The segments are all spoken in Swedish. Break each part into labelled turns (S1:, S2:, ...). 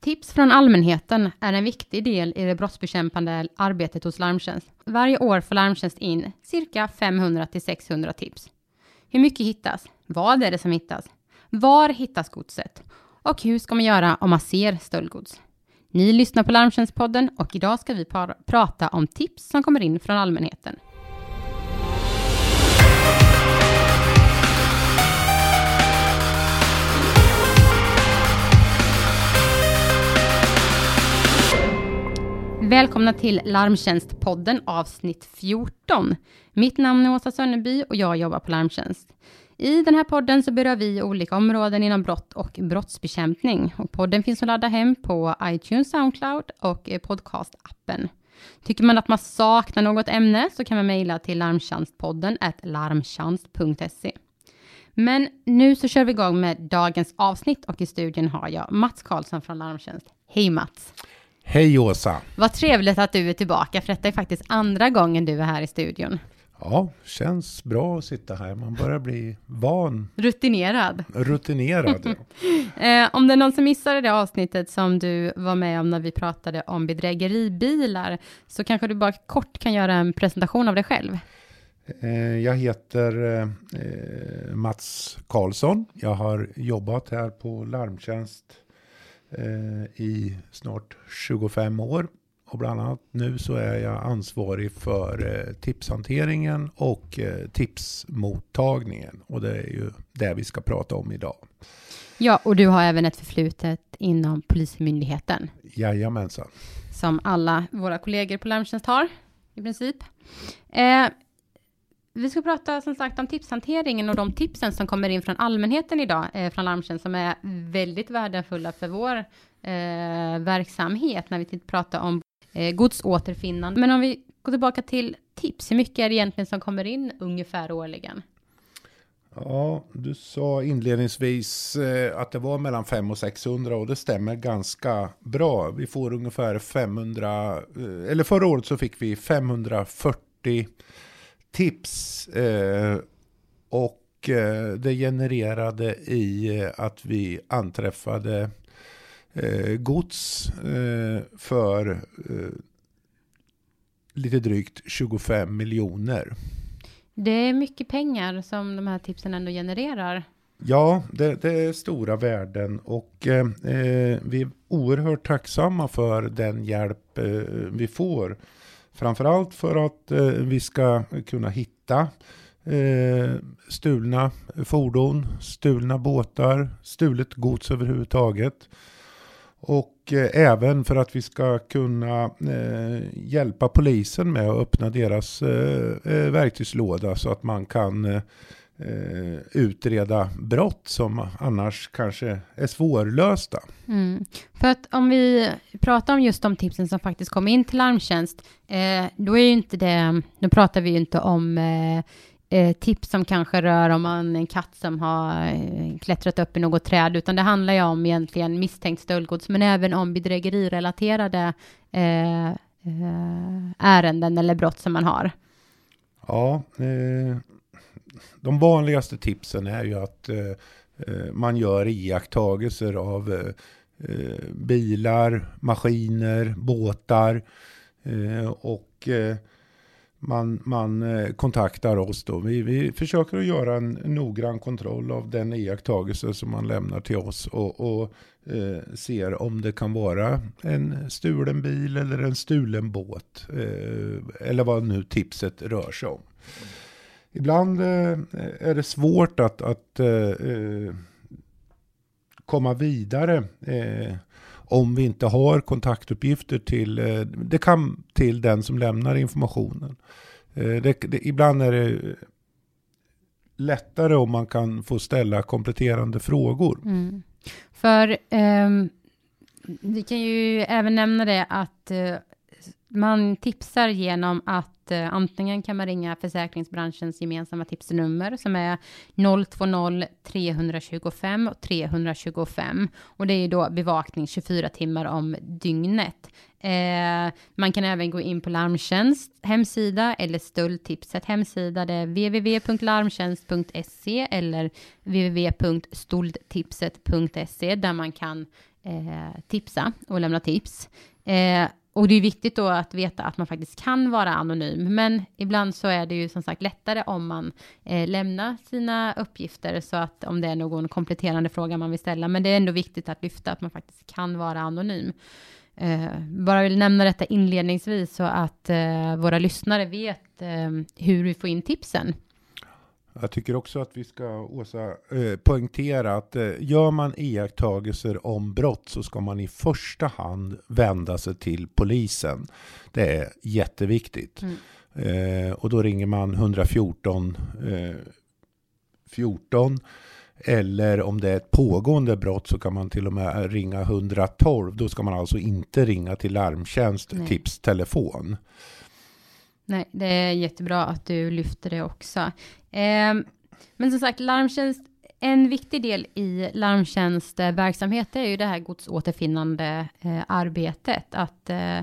S1: Tips från allmänheten är en viktig del i det brottsbekämpande arbetet hos Larmtjänst. Varje år får Larmtjänst in cirka 500 till 600 tips. Hur mycket hittas? Vad är det som hittas? Var hittas godset? Och hur ska man göra om man ser stöldgods? Ni lyssnar på Larmtjänstpodden och idag ska vi prata om tips som kommer in från allmänheten. Välkomna till Larmtjänstpodden avsnitt 14. Mitt namn är Åsa Sönneby och jag jobbar på Larmtjänst. I den här podden så berör vi olika områden inom brott och brottsbekämpning. Och podden finns att ladda hem på iTunes, Soundcloud och podcastappen. Tycker man att man saknar något ämne så kan man mejla till larmtjänstpodden larmtjänst.se. Men nu så kör vi igång med dagens avsnitt och i studion har jag Mats Karlsson från Larmtjänst. Hej Mats!
S2: Hej Åsa!
S1: Vad trevligt att du är tillbaka, för detta är faktiskt andra gången du är här i studion.
S2: Ja, känns bra att sitta här. Man börjar bli van.
S1: Rutinerad.
S2: Rutinerad, ja.
S1: eh, om det är någon som missade det avsnittet som du var med om när vi pratade om bedrägeribilar, så kanske du bara kort kan göra en presentation av dig själv.
S2: Eh, jag heter eh, Mats Karlsson. Jag har jobbat här på Larmtjänst i snart 25 år. Och bland annat nu så är jag ansvarig för eh, tipshanteringen och eh, tipsmottagningen. Och det är ju det vi ska prata om idag.
S1: Ja, och du har även ett förflutet inom Polismyndigheten.
S2: Jajamensan.
S1: Som alla våra kollegor på Larmtjänst har, i princip. Eh, vi ska prata som sagt om tipshanteringen och de tipsen som kommer in från allmänheten idag, eh, från Larmtjänst, som är väldigt värdefulla för vår eh, verksamhet när vi pratar om eh, godsåterfinnande. Men om vi går tillbaka till tips, hur mycket är det egentligen som kommer in ungefär årligen?
S2: Ja, du sa inledningsvis eh, att det var mellan 500 och 600 och det stämmer ganska bra. Vi får ungefär 500, eh, eller förra året så fick vi 540 tips. Eh, och eh, det genererade i eh, att vi anträffade eh, gods eh, för eh, lite drygt 25 miljoner.
S1: Det är mycket pengar som de här tipsen ändå genererar.
S2: Ja, det, det är stora värden och vi är oerhört tacksamma för den hjälp vi får. Framförallt för att eh, vi ska kunna hitta eh, stulna fordon, stulna båtar, stulet gods överhuvudtaget. Och eh, även för att vi ska kunna eh, hjälpa polisen med att öppna deras eh, eh verktygslåda så att man kan eh, eh, utreda brott som annars kanske är svårlösta.
S1: Mm. För att om vi pratar om just de tipsen som faktiskt kom in till larmtjänst, eh, då är ju inte det, då pratar vi ju inte om eh, eh tips som kanske rör om man en katt som har eh, klättrat upp i något träd, utan det handlar ju om egentligen misstänkt stöldgods, men även om bedrägerirelaterade eh, eh, ärenden eller brott som man har.
S2: Ja, eh, de vanligaste tipsen är ju att eh, eh man gör iakttagelser av eh, eh, bilar, maskiner, båtar eh, och eh, man, man eh, kontaktar oss då. Vi, vi försöker att göra en noggrann kontroll av den iakttagelse som man lämnar till oss och, och ser om det kan vara en stulen bil eller en stulen båt eller vad nu tipset rör sig om. Ibland eh, är det svårt att, att eh, eh, komma vidare eh, om vi inte har kontaktuppgifter till, eh, det kan till den som lämnar informationen. Eh, det, det, ibland är det lättare om man kan få ställa kompletterande frågor.
S1: Mm. För um, vi kan ju även nämna det att uh, man tipsar genom att eh, antingen kan man ringa försäkringsbranschens gemensamma tipsnummer som är 020 325 och 325 och det är ju då bevakning 24 timmar om dygnet. Eh, man kan även gå in på Larmtjänst hemsida eller Stöldtipset hemsida. Det är www.larmtjänst.se eller www.stoldtipset.se där man kan eh, tipsa och lämna tips. Eh, och det är viktigt då att veta att man faktiskt kan vara anonym, men ibland så är det ju som sagt lättare om man eh, lämnar sina uppgifter, så att om det är någon kompletterande fråga man vill ställa, men det är ändå viktigt att lyfta att man faktiskt kan vara anonym. Eh, bara vill nämna detta inledningsvis så att eh, våra lyssnare vet eh, hur vi får in tipsen.
S2: Jag tycker också att vi ska Åsa, eh, poängtera att eh, gör man iakttagelser om brott så ska man i första hand vända sig till polisen. Det är jätteviktigt. Mm. Eh, och då ringer man 114 14 eller om det är ett pågående brott så kan man till och med ringa 112. Då ska man alltså inte ringa till larmtjänst, Nej. tips, telefon.
S1: Nej, det är jättebra att du lyfter det också. Eh, men som sagt, larmtjänst, en viktig del i larmtjänstverksamhet är ju det här godsåterfinnande eh, arbetet. Att eh,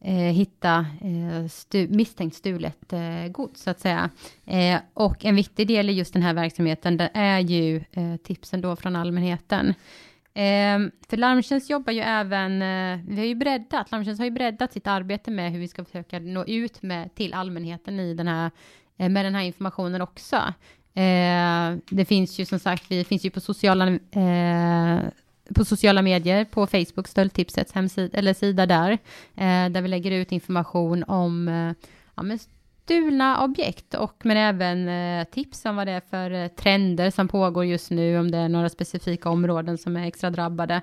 S1: eh, hitta eh, stu, misstänkt stulet eh, gods, så att säga. Eh, och en viktig del i just den här verksamheten, det är ju eh, tipsen då från allmänheten. Eh, för Larmtjänst jobbar ju även, eh, vi har ju breddat, Larmtjänst har ju breddat sitt arbete med hur vi ska försöka nå ut med, till allmänheten i den här, eh, med den här informationen också. Eh, det finns ju som sagt, vi finns ju på sociala, eh, på sociala medier, på Facebook, Stöldtipsets hemsida, eller sida där, eh, där vi lägger ut information om eh, ja, men stulna objekt och men även eh, tips om vad det är för eh, trender som pågår just nu, om det är några specifika områden som är extra drabbade.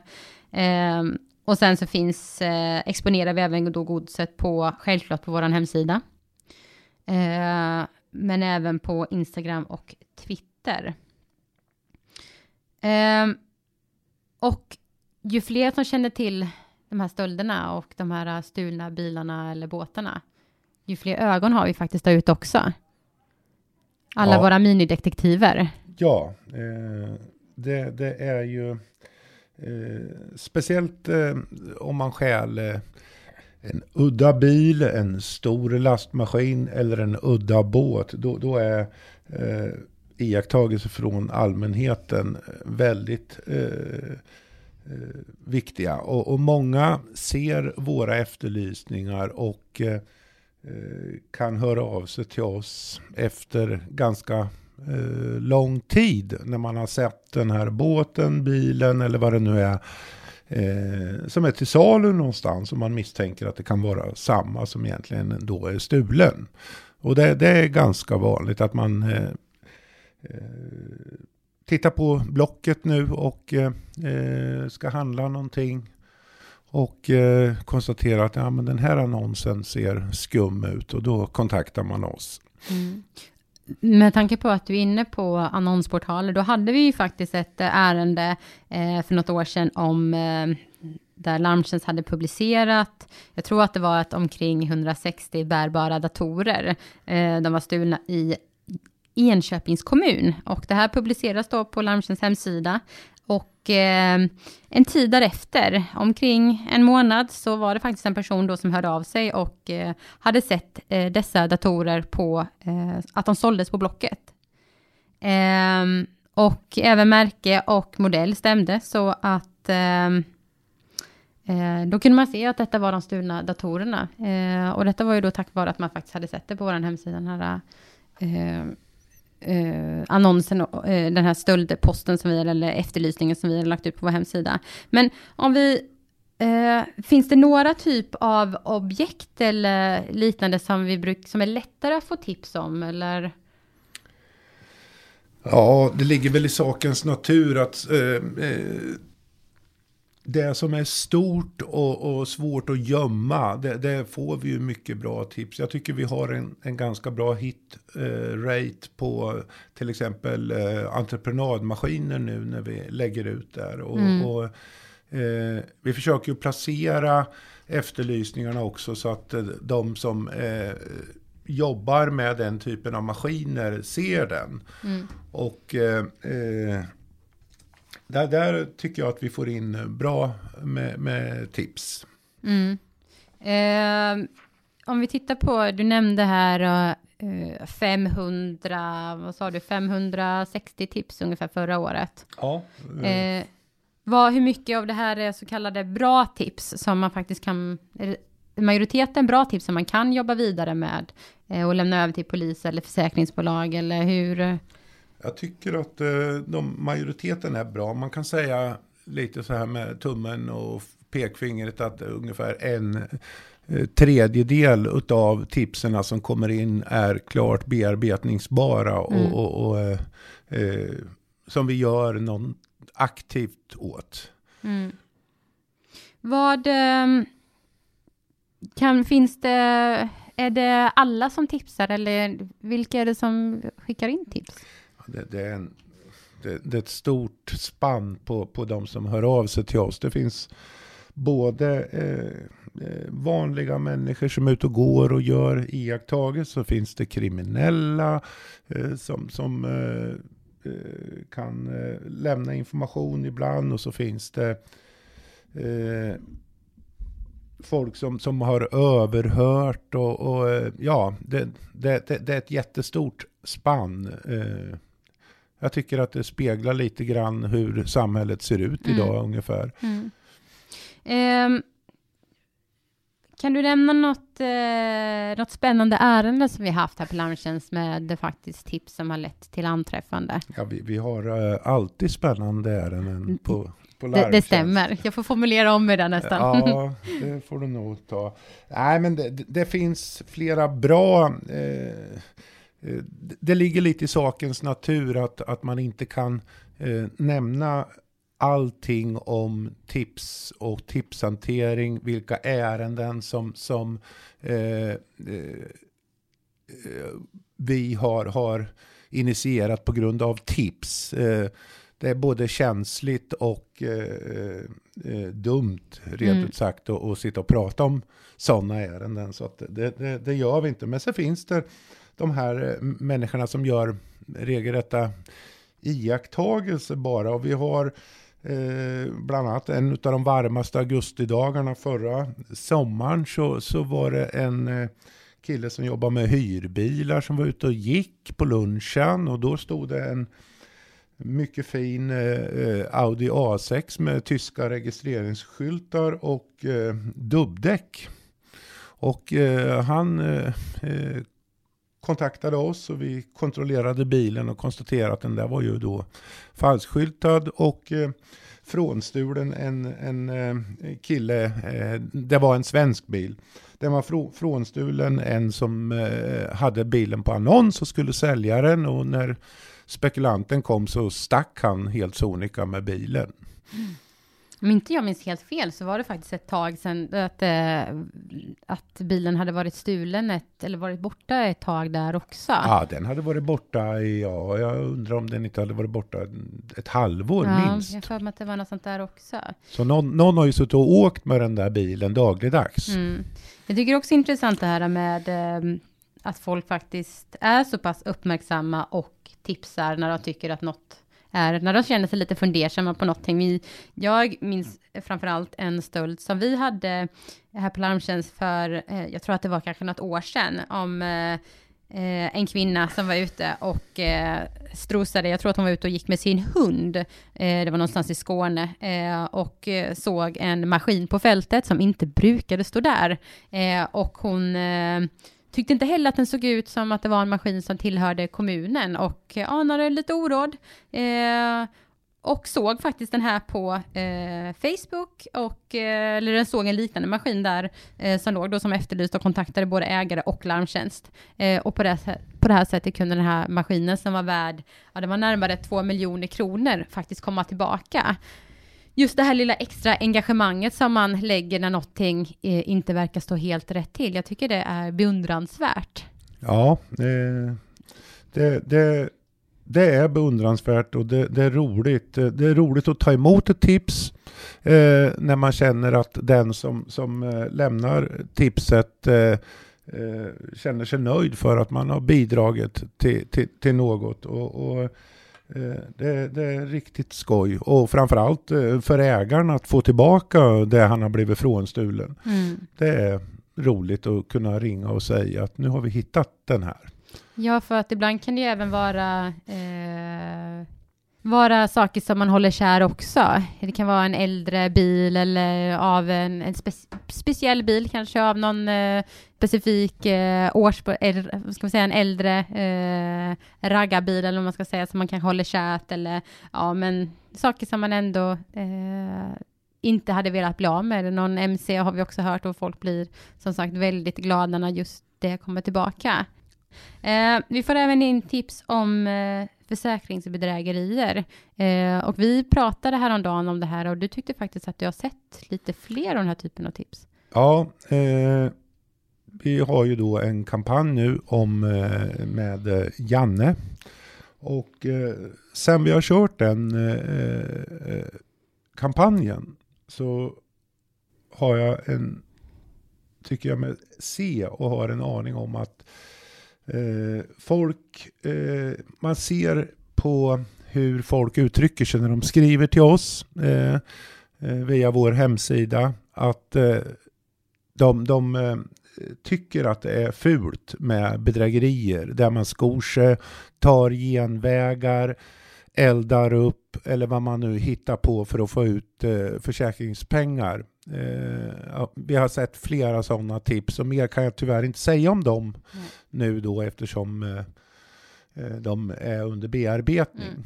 S1: Eh, och sen så finns, eh, exponerar vi även då godset på, självklart på vår hemsida. Ehm, men även på Instagram och Twitter. Ehm, och ju fler som känner till de här stölderna och de här eh, stulna bilarna eller båtarna, ju fler ögon har vi faktiskt där ute också. Alla ja. våra minidetektiver.
S2: Ja, eh, det, det, är ju eh, speciellt eh, om man stjäl eh, en udda bil, en stor lastmaskin eller en udda båt. Då, då är eh, iakttagelser från allmänheten väldigt eh, eh, viktiga. Och, och, många ser våra efterlysningar och eh, Eh, Eh, kan höra av sig till oss efter ganska eh, lång tid när man har sett den här båten, bilen eller vad det nu är eh, som är till salu någonstans och man misstänker att det kan vara samma som egentligen då är stulen. Och det, det är ganska vanligt att man eh tittar på Blocket nu och eh, ska handla någonting och eh, konstaterar att ja, men den här annonsen ser skum ut och då kontaktar man oss. Mm.
S1: Med tanke på att du är inne på annonsportaler, då hade vi ju faktiskt ett eh, ärende eh, för något år sedan om eh, där Larmtjänst hade publicerat, jag tror att det var att omkring 160 bärbara datorer, eh, de var stulna i Enköpings kommun. Och det här publiceras då på Larmtjänsts hemsida. Och eh, en tid därefter, omkring en månad, så var det faktiskt en person då som hörde av sig och eh, hade sett eh, dessa datorer på, eh, att de såldes på Blocket. Ehm, och även märke och modell stämde, så att ehm, eh, då kunde man se att detta var de stulna datorerna. Eh, och detta var ju då tack vare att man faktiskt hade sett det på vår hemsida, den här eh, eh, annonsen, eh, den här stöldposten som vi, eller efterlysningen som vi har lagt ut på vår hemsida. Men om vi, eh, finns det några typ av objekt eller liknande som, vi bruk, som är lättare att få tips om, eller?
S2: Ja, det ligger väl i sakens natur att eh, eh det som är stort och, och svårt att gömma, det, det, får vi ju mycket bra tips. Jag tycker vi har en, en ganska bra hit eh, rate på till exempel eh, entreprenadmaskiner nu när vi lägger ut där. Och, mm. och eh, vi försöker ju placera efterlysningarna också så att eh, de som eh, jobbar med den typen av maskiner ser den. Mm. Och eh, där, där tycker jag att vi får in bra med, med tips. Mm.
S1: Eh, om vi tittar på, du nämnde här eh, 500, vad sa du, 560 tips ungefär förra året.
S2: Ja. Eh,
S1: Vad, hur mycket av det här är så kallade bra tips som man faktiskt kan, majoriteten bra tips som man kan jobba vidare med eh, och lämna över till polis eller försäkringsbolag eller hur?
S2: Jag tycker att eh, de, majoriteten är bra. Man kan säga lite så här med tummen och pekfingret att ungefär en eh, tredjedel av tipsen som kommer in är klart bearbetningsbara och, mm. och, och eh, eh, som vi gör något aktivt åt. Mm.
S1: Vad ehm, kan, finns det, är det alla som tipsar eller vilka är det som skickar in tips?
S2: Det, det är, en, det, det, är ett stort spann på, på de som hör av sig till oss. Det finns både eh, eh vanliga människor som är ute och går och gör iakttagelser. Så finns det kriminella eh, som, som eh, eh kan eh, lämna information ibland. Och så finns det eh, folk som, som har överhört och, och ja, det, det, det, det, är ett jättestort spann. Jag tycker att det speglar lite grann hur samhället ser ut mm. idag ungefär. Mm.
S1: Um, kan du nämna något, eh, något spännande ärende som vi haft här på Larmtjänst med faktiskt tips som har lett till anträffande?
S2: Ja, vi, vi har eh, alltid spännande ärenden på, på
S1: det, det, stämmer. Jag får formulera om mig där nästan.
S2: Ja, det får du nog ta. Nej, men det, det finns flera bra eh, Eh, det ligger lite i sakens natur att, att man inte kan eh, nämna allting om tips och tipshantering, vilka ärenden som, som eh, eh, vi har, har initierat på grund av tips. Eh, det är både känsligt och eh, dumt, rent mm. ut sagt, att sitta och prata om sådana ärenden. Så det, det, det, gör vi inte. Men så finns det de här eh, människorna som gör regelrätta iakttagelser bara. Och vi har eh, bland annat en av de varmaste augustidagarna förra sommaren så, så var det en eh, kille som jobbar med hyrbilar som var ute och gick på lunchen och då stod det en mycket fin eh, eh Audi A6 med tyska registreringsskyltar och eh, dubbdäck. Och eh, han eh, eh kontaktade oss och vi kontrollerade bilen och konstaterade att den där var ju då falskskyltad och eh, frånstulen en, en eh, kille, eh, det var en svensk bil. Den var frånstulen en som eh, hade bilen på annons och skulle sälja den och när spekulanten kom så stack han helt sonika med bilen. Mm.
S1: Om inte jag minns helt fel så var det faktiskt ett tag sedan att, äh, att bilen hade varit stulen ett, eller varit borta ett tag där också.
S2: Ja, den hade varit borta i, ja, jag undrar om den inte hade varit borta ett halvår ja, minst.
S1: Jag för mig att det var något sånt där också.
S2: Så någon, någon har ju suttit och åkt med den där bilen dagligdags. Mm.
S1: Jag tycker också intressant det här med äh, att folk faktiskt är så pass uppmärksamma och tipsar när de tycker att något är när de känner sig lite fundersamma på någonting. Vi, jag minns framförallt en stöld som vi hade här på Larmtjänst för, eh, jag tror att det var kanske något år sedan, om eh, eh, en kvinna som var ute och eh, strosade, jag tror att hon var ute och gick med sin hund, eh, det var någonstans i Skåne, eh, och såg en maskin på fältet som inte brukade stå där. och hon Tyckte inte heller att den såg ut som att det var en maskin som tillhörde kommunen och anade lite oråd. Eh, och såg faktiskt den här på eh, Facebook och, eh, eller den såg en liknande maskin där eh, som låg då som efterlyst och kontaktade både ägare och larmtjänst. Eh, och på det, på det här sättet kunde den här maskinen som var värd, ja det var närmare två miljoner kronor faktiskt komma tillbaka just det här lilla extra engagemanget som man lägger när någonting eh, inte verkar stå helt rätt till. Jag tycker det är beundransvärt.
S2: Ja, eh, det, det, det, är beundransvärt och det, det, är roligt. Det är roligt att ta emot ett tips eh, när man känner att den som, som eh, lämnar tipset eh, eh känner sig nöjd för att man har bidragit till, till, till något. och, och det, det, är riktigt skoj och framförallt eh, för ägaren att få tillbaka det han har blivit frånstulen. Mm. Det är roligt att kunna ringa och säga att nu har vi hittat den här.
S1: Ja, för att ibland kan det även vara eh, vara saker som man håller kär också. Det kan vara en äldre bil eller av en, en spe, speciell bil, kanske av någon eh, specifik eh, års... Eh, ska man säga en äldre eh, raggarbil eller vad man ska säga, som man kanske håller kärt eller ja, men saker som man ändå eh, inte hade velat bli av med. Någon MC har vi också hört och folk blir som sagt väldigt glada när just det kommer tillbaka. Eh, vi får även in tips om eh, försäkringsbedrägerier. Eh, och vi pratade häromdagen om det här och du tyckte faktiskt att du har sett lite fler av den här typen av tips.
S2: Ja, eh, vi har ju då en kampanj nu om eh, med eh, Janne. Och eh, sen vi har kört den eh, eh kampanjen så har jag en, tycker jag mig se och har en aning om att Eh, folk, eh, man ser på hur folk uttrycker sig när de skriver till oss eh, eh, via vår hemsida att eh, de, de eh, tycker att det är fult med bedrägerier där man skor sig, tar genvägar, eldar upp eller vad man nu hittar på för att få ut eh, försäkringspengar. Eh, vi har sett flera sådana tips och mer kan jag tyvärr inte säga om dem mm. nu då eftersom eh, eh, de är under bearbetning. Mm.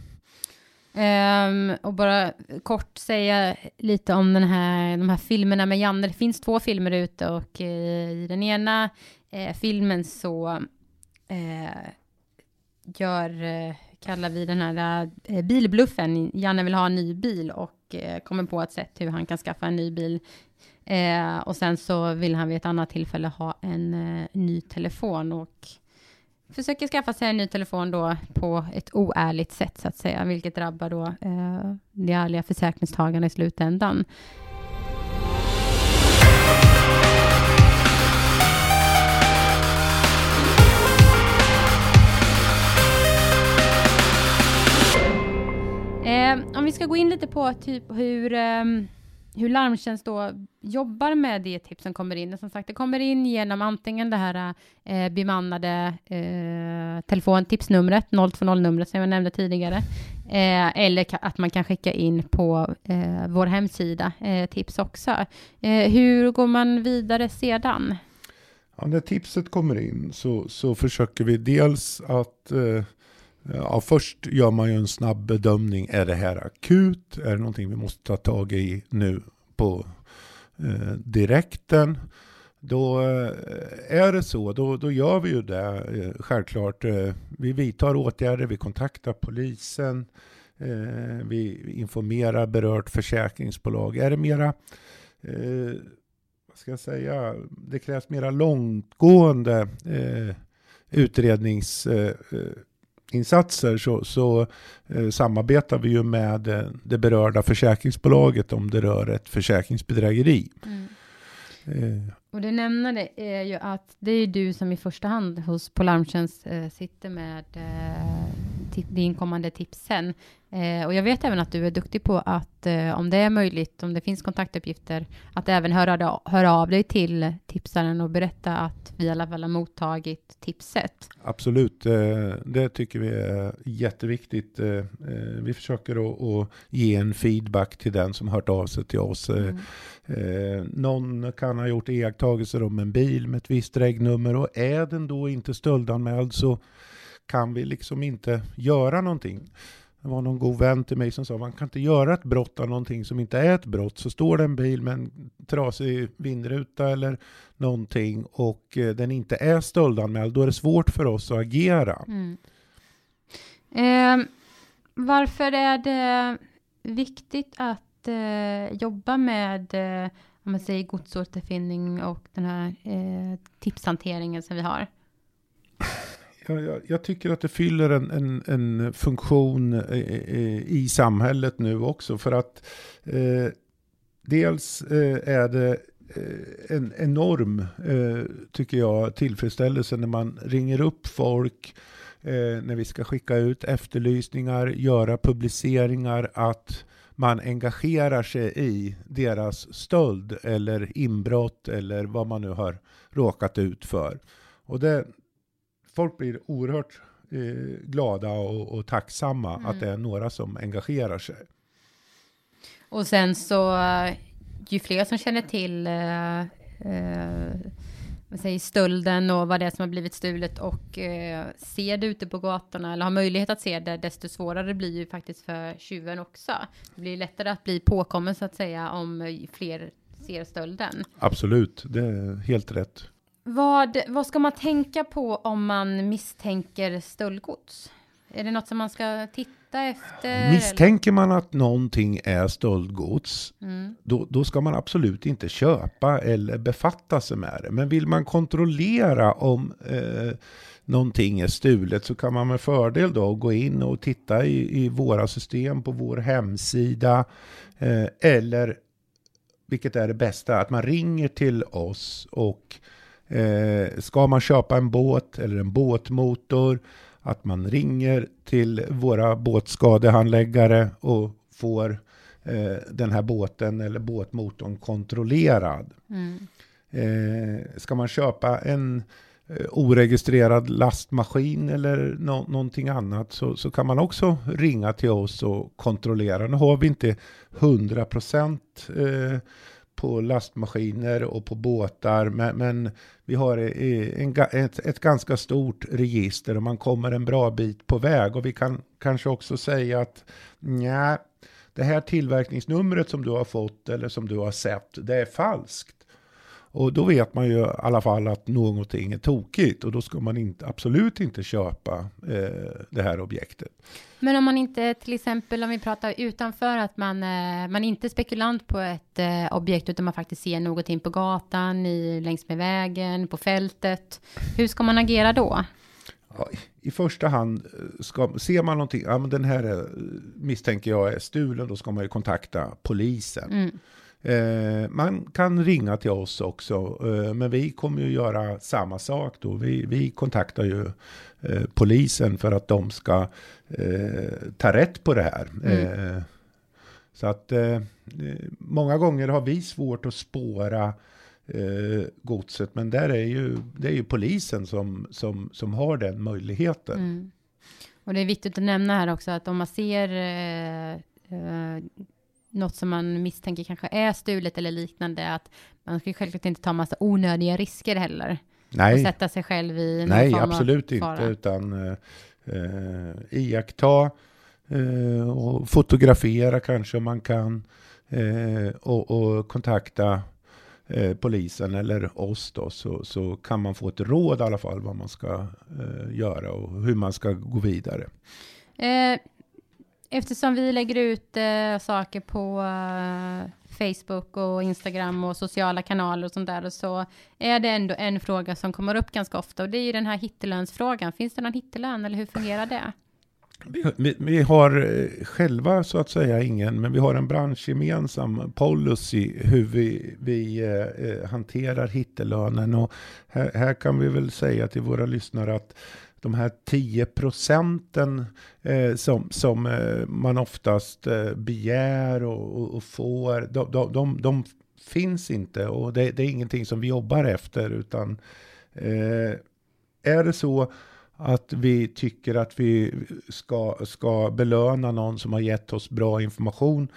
S1: Um, och bara kort säga lite om den här, de här filmerna med Janne. Det finns två filmer ute och uh, i den ena uh, filmen så uh, gör, kallar vi den här bilbluffen. Janne vill ha en ny bil och eh, kommer på ett sätt hur han kan skaffa en ny bil. Eh, och sen så vill han vid ett annat tillfälle ha en eh, ny telefon och försöker skaffa sig en ny telefon då på ett oärligt sätt så att säga, vilket drabbar då eh, de ärliga försäkringstagarna i slutändan. Eh, om vi ska gå in lite på typ hur, eh, hur Larmtjänst då jobbar med det tips som kommer in. Som sagt, det kommer in genom antingen det här eh, bemannade eh, telefontipsnumret, 020-numret som jag nämnde tidigare, eh, eller att man kan skicka in på eh, vår hemsida eh, tips också. Eh, hur går man vidare sedan?
S2: Ja, när tipset kommer in så, så försöker vi dels att eh, Ja, först gör man ju en snabb bedömning. Är det här akut? Är det någonting vi måste ta tag i nu på eh, direkten? Då eh, är det så, då, då gör vi ju det eh, självklart. Eh, vi vidtar åtgärder, vi kontaktar polisen, eh, vi informerar berört försäkringsbolag. Är det mera eh, vad ska jag säga, det krävs mera långtgående eh, utrednings eh, eh, insatser så, så eh, samarbetar vi ju med eh, det berörda försäkringsbolaget om det rör ett försäkringsbedrägeri. Mm.
S1: Eh. Och det nämnande är ju att det är du som i första hand hos Polarmtjänst eh, sitter med eh, de inkommande tipsen. Eh, och jag vet även att du är duktig på att eh, om det är möjligt, om det finns kontaktuppgifter, att även höra, höra av dig till tipsaren och berätta att vi i alla fall har mottagit tipset.
S2: Absolut, eh, det tycker vi är jätteviktigt. Eh, eh, vi försöker att, att ge en feedback till den som hört av sig till oss. Mm. Någon kan ha gjort iakttagelser om en bil med ett visst regnummer och är den då inte stöldanmäld så kan vi liksom inte göra någonting. Det var någon god vän till mig som sa man kan inte göra ett brott av någonting som inte är ett brott. Så står det en bil med en trasig vindruta eller någonting och eh, den inte är stöldanmäld, då är det svårt för oss att agera. Mm.
S1: Eh, varför är det viktigt att eh, jobba med eh, om man säger godsåterfinning och den här eh, tipshanteringen som vi har?
S2: Jag, jag, tycker att det fyller en, en, en funktion i, i, samhället nu också. För att eh, dels eh, är det eh, en enorm, eh, tycker jag, tillfredsställelse när man ringer upp folk, eh, när vi ska skicka ut efterlysningar, göra publiceringar, att man engagerar sig i deras stöld eller inbrott eller vad man nu har råkat ut för. Och det, folk blir oerhört eh, glada och, och tacksamma
S1: Mm.
S2: att det är några som engagerar sig.
S1: Och sen så, ju fler som känner till eh, eh, säger, stölden och vad det är som har blivit stulet och eh, ser det ute på gatorna eller har möjlighet att se det, desto svårare blir ju faktiskt för tjuven också. Det blir lättare att bli påkommen så att säga om fler ser stölden.
S2: Absolut, det är helt rätt.
S1: Vad, vad ska man tänka på om man misstänker stöldgods? Är det något som man ska titta efter?
S2: Misstänker man att någonting är stöldgods,
S1: Mm.
S2: då, då ska man absolut inte köpa eller befatta sig med det. Men vill man kontrollera om eh, någonting är stulet så kan man med fördel då gå in och titta i, i våra system på vår hemsida. Eh, eller, vilket är det bästa, att man ringer till oss och eh, ska man köpa en båt eller en båtmotor att man ringer till våra båtskadehandläggare och får eh, den här båten eller båtmotorn kontrollerad.
S1: Mm.
S2: Eh, ska man köpa en eh, oregistrerad lastmaskin eller nå- någonting annat så, så kan man också ringa till oss och kontrollera. Nu har vi inte 100 procent eh, på lastmaskiner och på båtar, men, men vi har en, ett, ett ganska stort register och man kommer en bra bit på väg och vi kan kanske också säga att nja, det här tillverkningsnumret som du har fått eller som du har sett, det är falskt. Och då vet man ju i alla fall att någonting är tokigt och då ska man inte, absolut inte köpa eh, det här objektet.
S1: Men om man inte, till exempel om vi pratar utanför, att man, eh, man inte är spekulant på ett eh, objekt, utan man faktiskt ser någonting på gatan, i, längs med vägen, på fältet. Hur ska man agera då?
S2: Ja, I första hand, eh, ska, ser man någonting, ja men den här är, misstänker jag är stulen, då ska man ju kontakta polisen.
S1: Mm.
S2: Eh, man kan ringa till oss också, eh, men vi kommer ju göra samma sak då. Vi, vi kontaktar ju eh, polisen för att de ska eh, ta rätt på det här.
S1: Mm.
S2: Eh, så att eh, många gånger har vi svårt att spåra godset, men där är ju, det är ju polisen som, som, som har den möjligheten.
S1: Mm. Och det är viktigt att nämna här också att om man ser något som man misstänker kanske är stulet eller liknande, att man ska ju självklart inte ta massa onödiga risker heller. Och
S2: Nej,
S1: sätta sig själv i någon
S2: Nej,
S1: form av
S2: absolut inte,
S1: fara.
S2: utan eh, eh, iaktta eh, och fotografera kanske om man kan eh, och, och kontakta eh, polisen eller oss då, så, så kan man få ett råd i alla fall vad man ska eh, göra och hur man ska gå vidare.
S1: Eftersom vi lägger ut eh, saker på eh, Facebook och Instagram och sociala kanaler och sånt där, och så är det ändå en fråga som kommer upp ganska ofta och det är ju den här hittelönsfrågan. Finns det någon hittelön eller hur fungerar det?
S2: Vi, vi, vi har eh, själva så att säga ingen, men vi har en branschgemensam policy hur vi, vi eh, eh, hanterar hittelönen. Och här, här kan vi väl säga till våra lyssnare att de här 10 procenten eh, som, som eh, man oftast eh, begär och, och, och får, de, de, de, de finns inte och det, det är ingenting som vi jobbar efter utan eh, är det så att vi tycker att vi ska, ska belöna någon som har gett oss bra information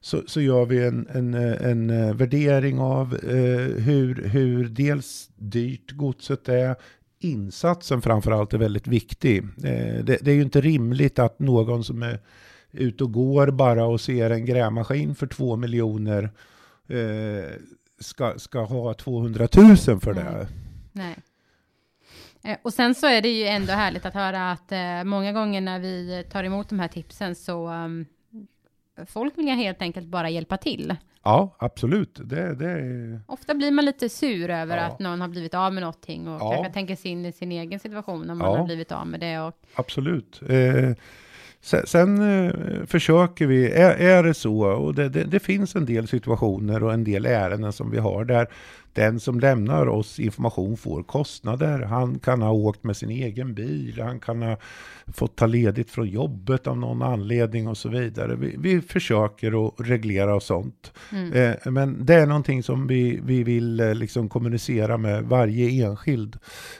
S2: så, så gör vi en, en, en eh, värdering av eh, hur, hur dels dyrt godset är, insatsen framförallt är väldigt viktig. Eh, det, det är ju inte rimligt att någon som är ute och går bara och ser en grävmaskin för två miljoner eh, ska, ska ha 200 000 för det.
S1: Nej. Nej. Eh, Och sen så är det ju ändå härligt att höra att eh, många gånger när vi tar emot de här tipsen så um, folk vill helt enkelt bara hjälpa till.
S2: Ja, absolut. Det, det är...
S1: Ofta blir man lite sur över
S2: Ja.
S1: att någon har blivit av med någonting och
S2: Ja.
S1: kanske tänker sig in i sin egen situation om man
S2: Ja.
S1: har blivit av med det. Och,
S2: Absolut. Eh, sen sen eh, försöker vi, är, är det så, och det, det, det finns en del situationer och en del ärenden som vi har där den som lämnar oss information får kostnader. Han kan ha åkt med sin egen bil, han kan ha fått ta ledigt från jobbet av någon anledning och så vidare. Vi, vi försöker att reglera och sånt.
S1: mm.
S2: Eh, men det är någonting som vi, vi vill eh, liksom kommunicera med varje enskild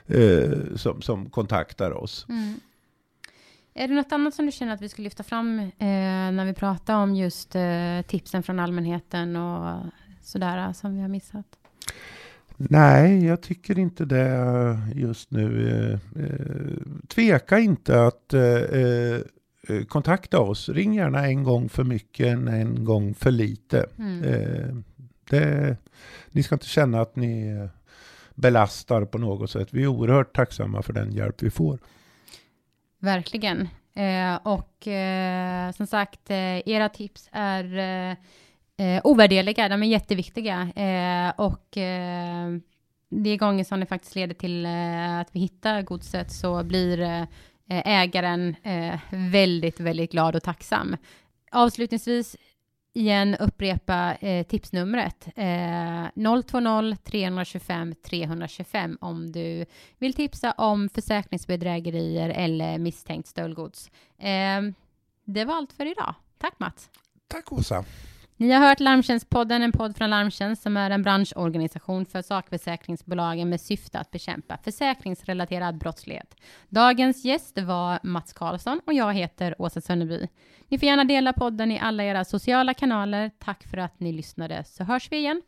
S2: eh, som, som kontaktar oss.
S1: Mm. Är det något annat som du känner att vi ska lyfta fram eh, när vi pratar om just eh, tipsen från allmänheten och sådär som vi har missat?
S2: Nej, jag tycker inte det just nu. Eh, eh, tveka inte att eh, kontakta oss. Ring gärna en gång för mycket än en gång för lite. Mm. Det, ni ska inte känna att ni belastar på något sätt. Vi är oerhört tacksamma för den hjälp vi får.
S1: Verkligen. Eh, och eh, som sagt, eh, era tips är eh, eh ovärderliga, de är jätteviktiga. Eh, och eh, de gånger som det faktiskt leder till eh, att vi hittar godset så blir eh, ägaren eh, väldigt, väldigt glad och tacksam. Avslutningsvis igen upprepa eh, tipsnumret eh, 020 325 325 om du vill tipsa om försäkringsbedrägerier eller misstänkt stöldgods. Eh, det var allt för idag. Tack Mats.
S2: Tack Åsa.
S1: Ni har hört Larmtjänstpodden, en podd från Larmtjänst som är en branschorganisation för sakförsäkringsbolagen med syfte att bekämpa försäkringsrelaterad brottslighet. Dagens gäst var Mats Karlsson och jag heter Åsa Sönneby. Ni får gärna dela podden i alla era sociala kanaler. Tack för att ni lyssnade så hörs vi igen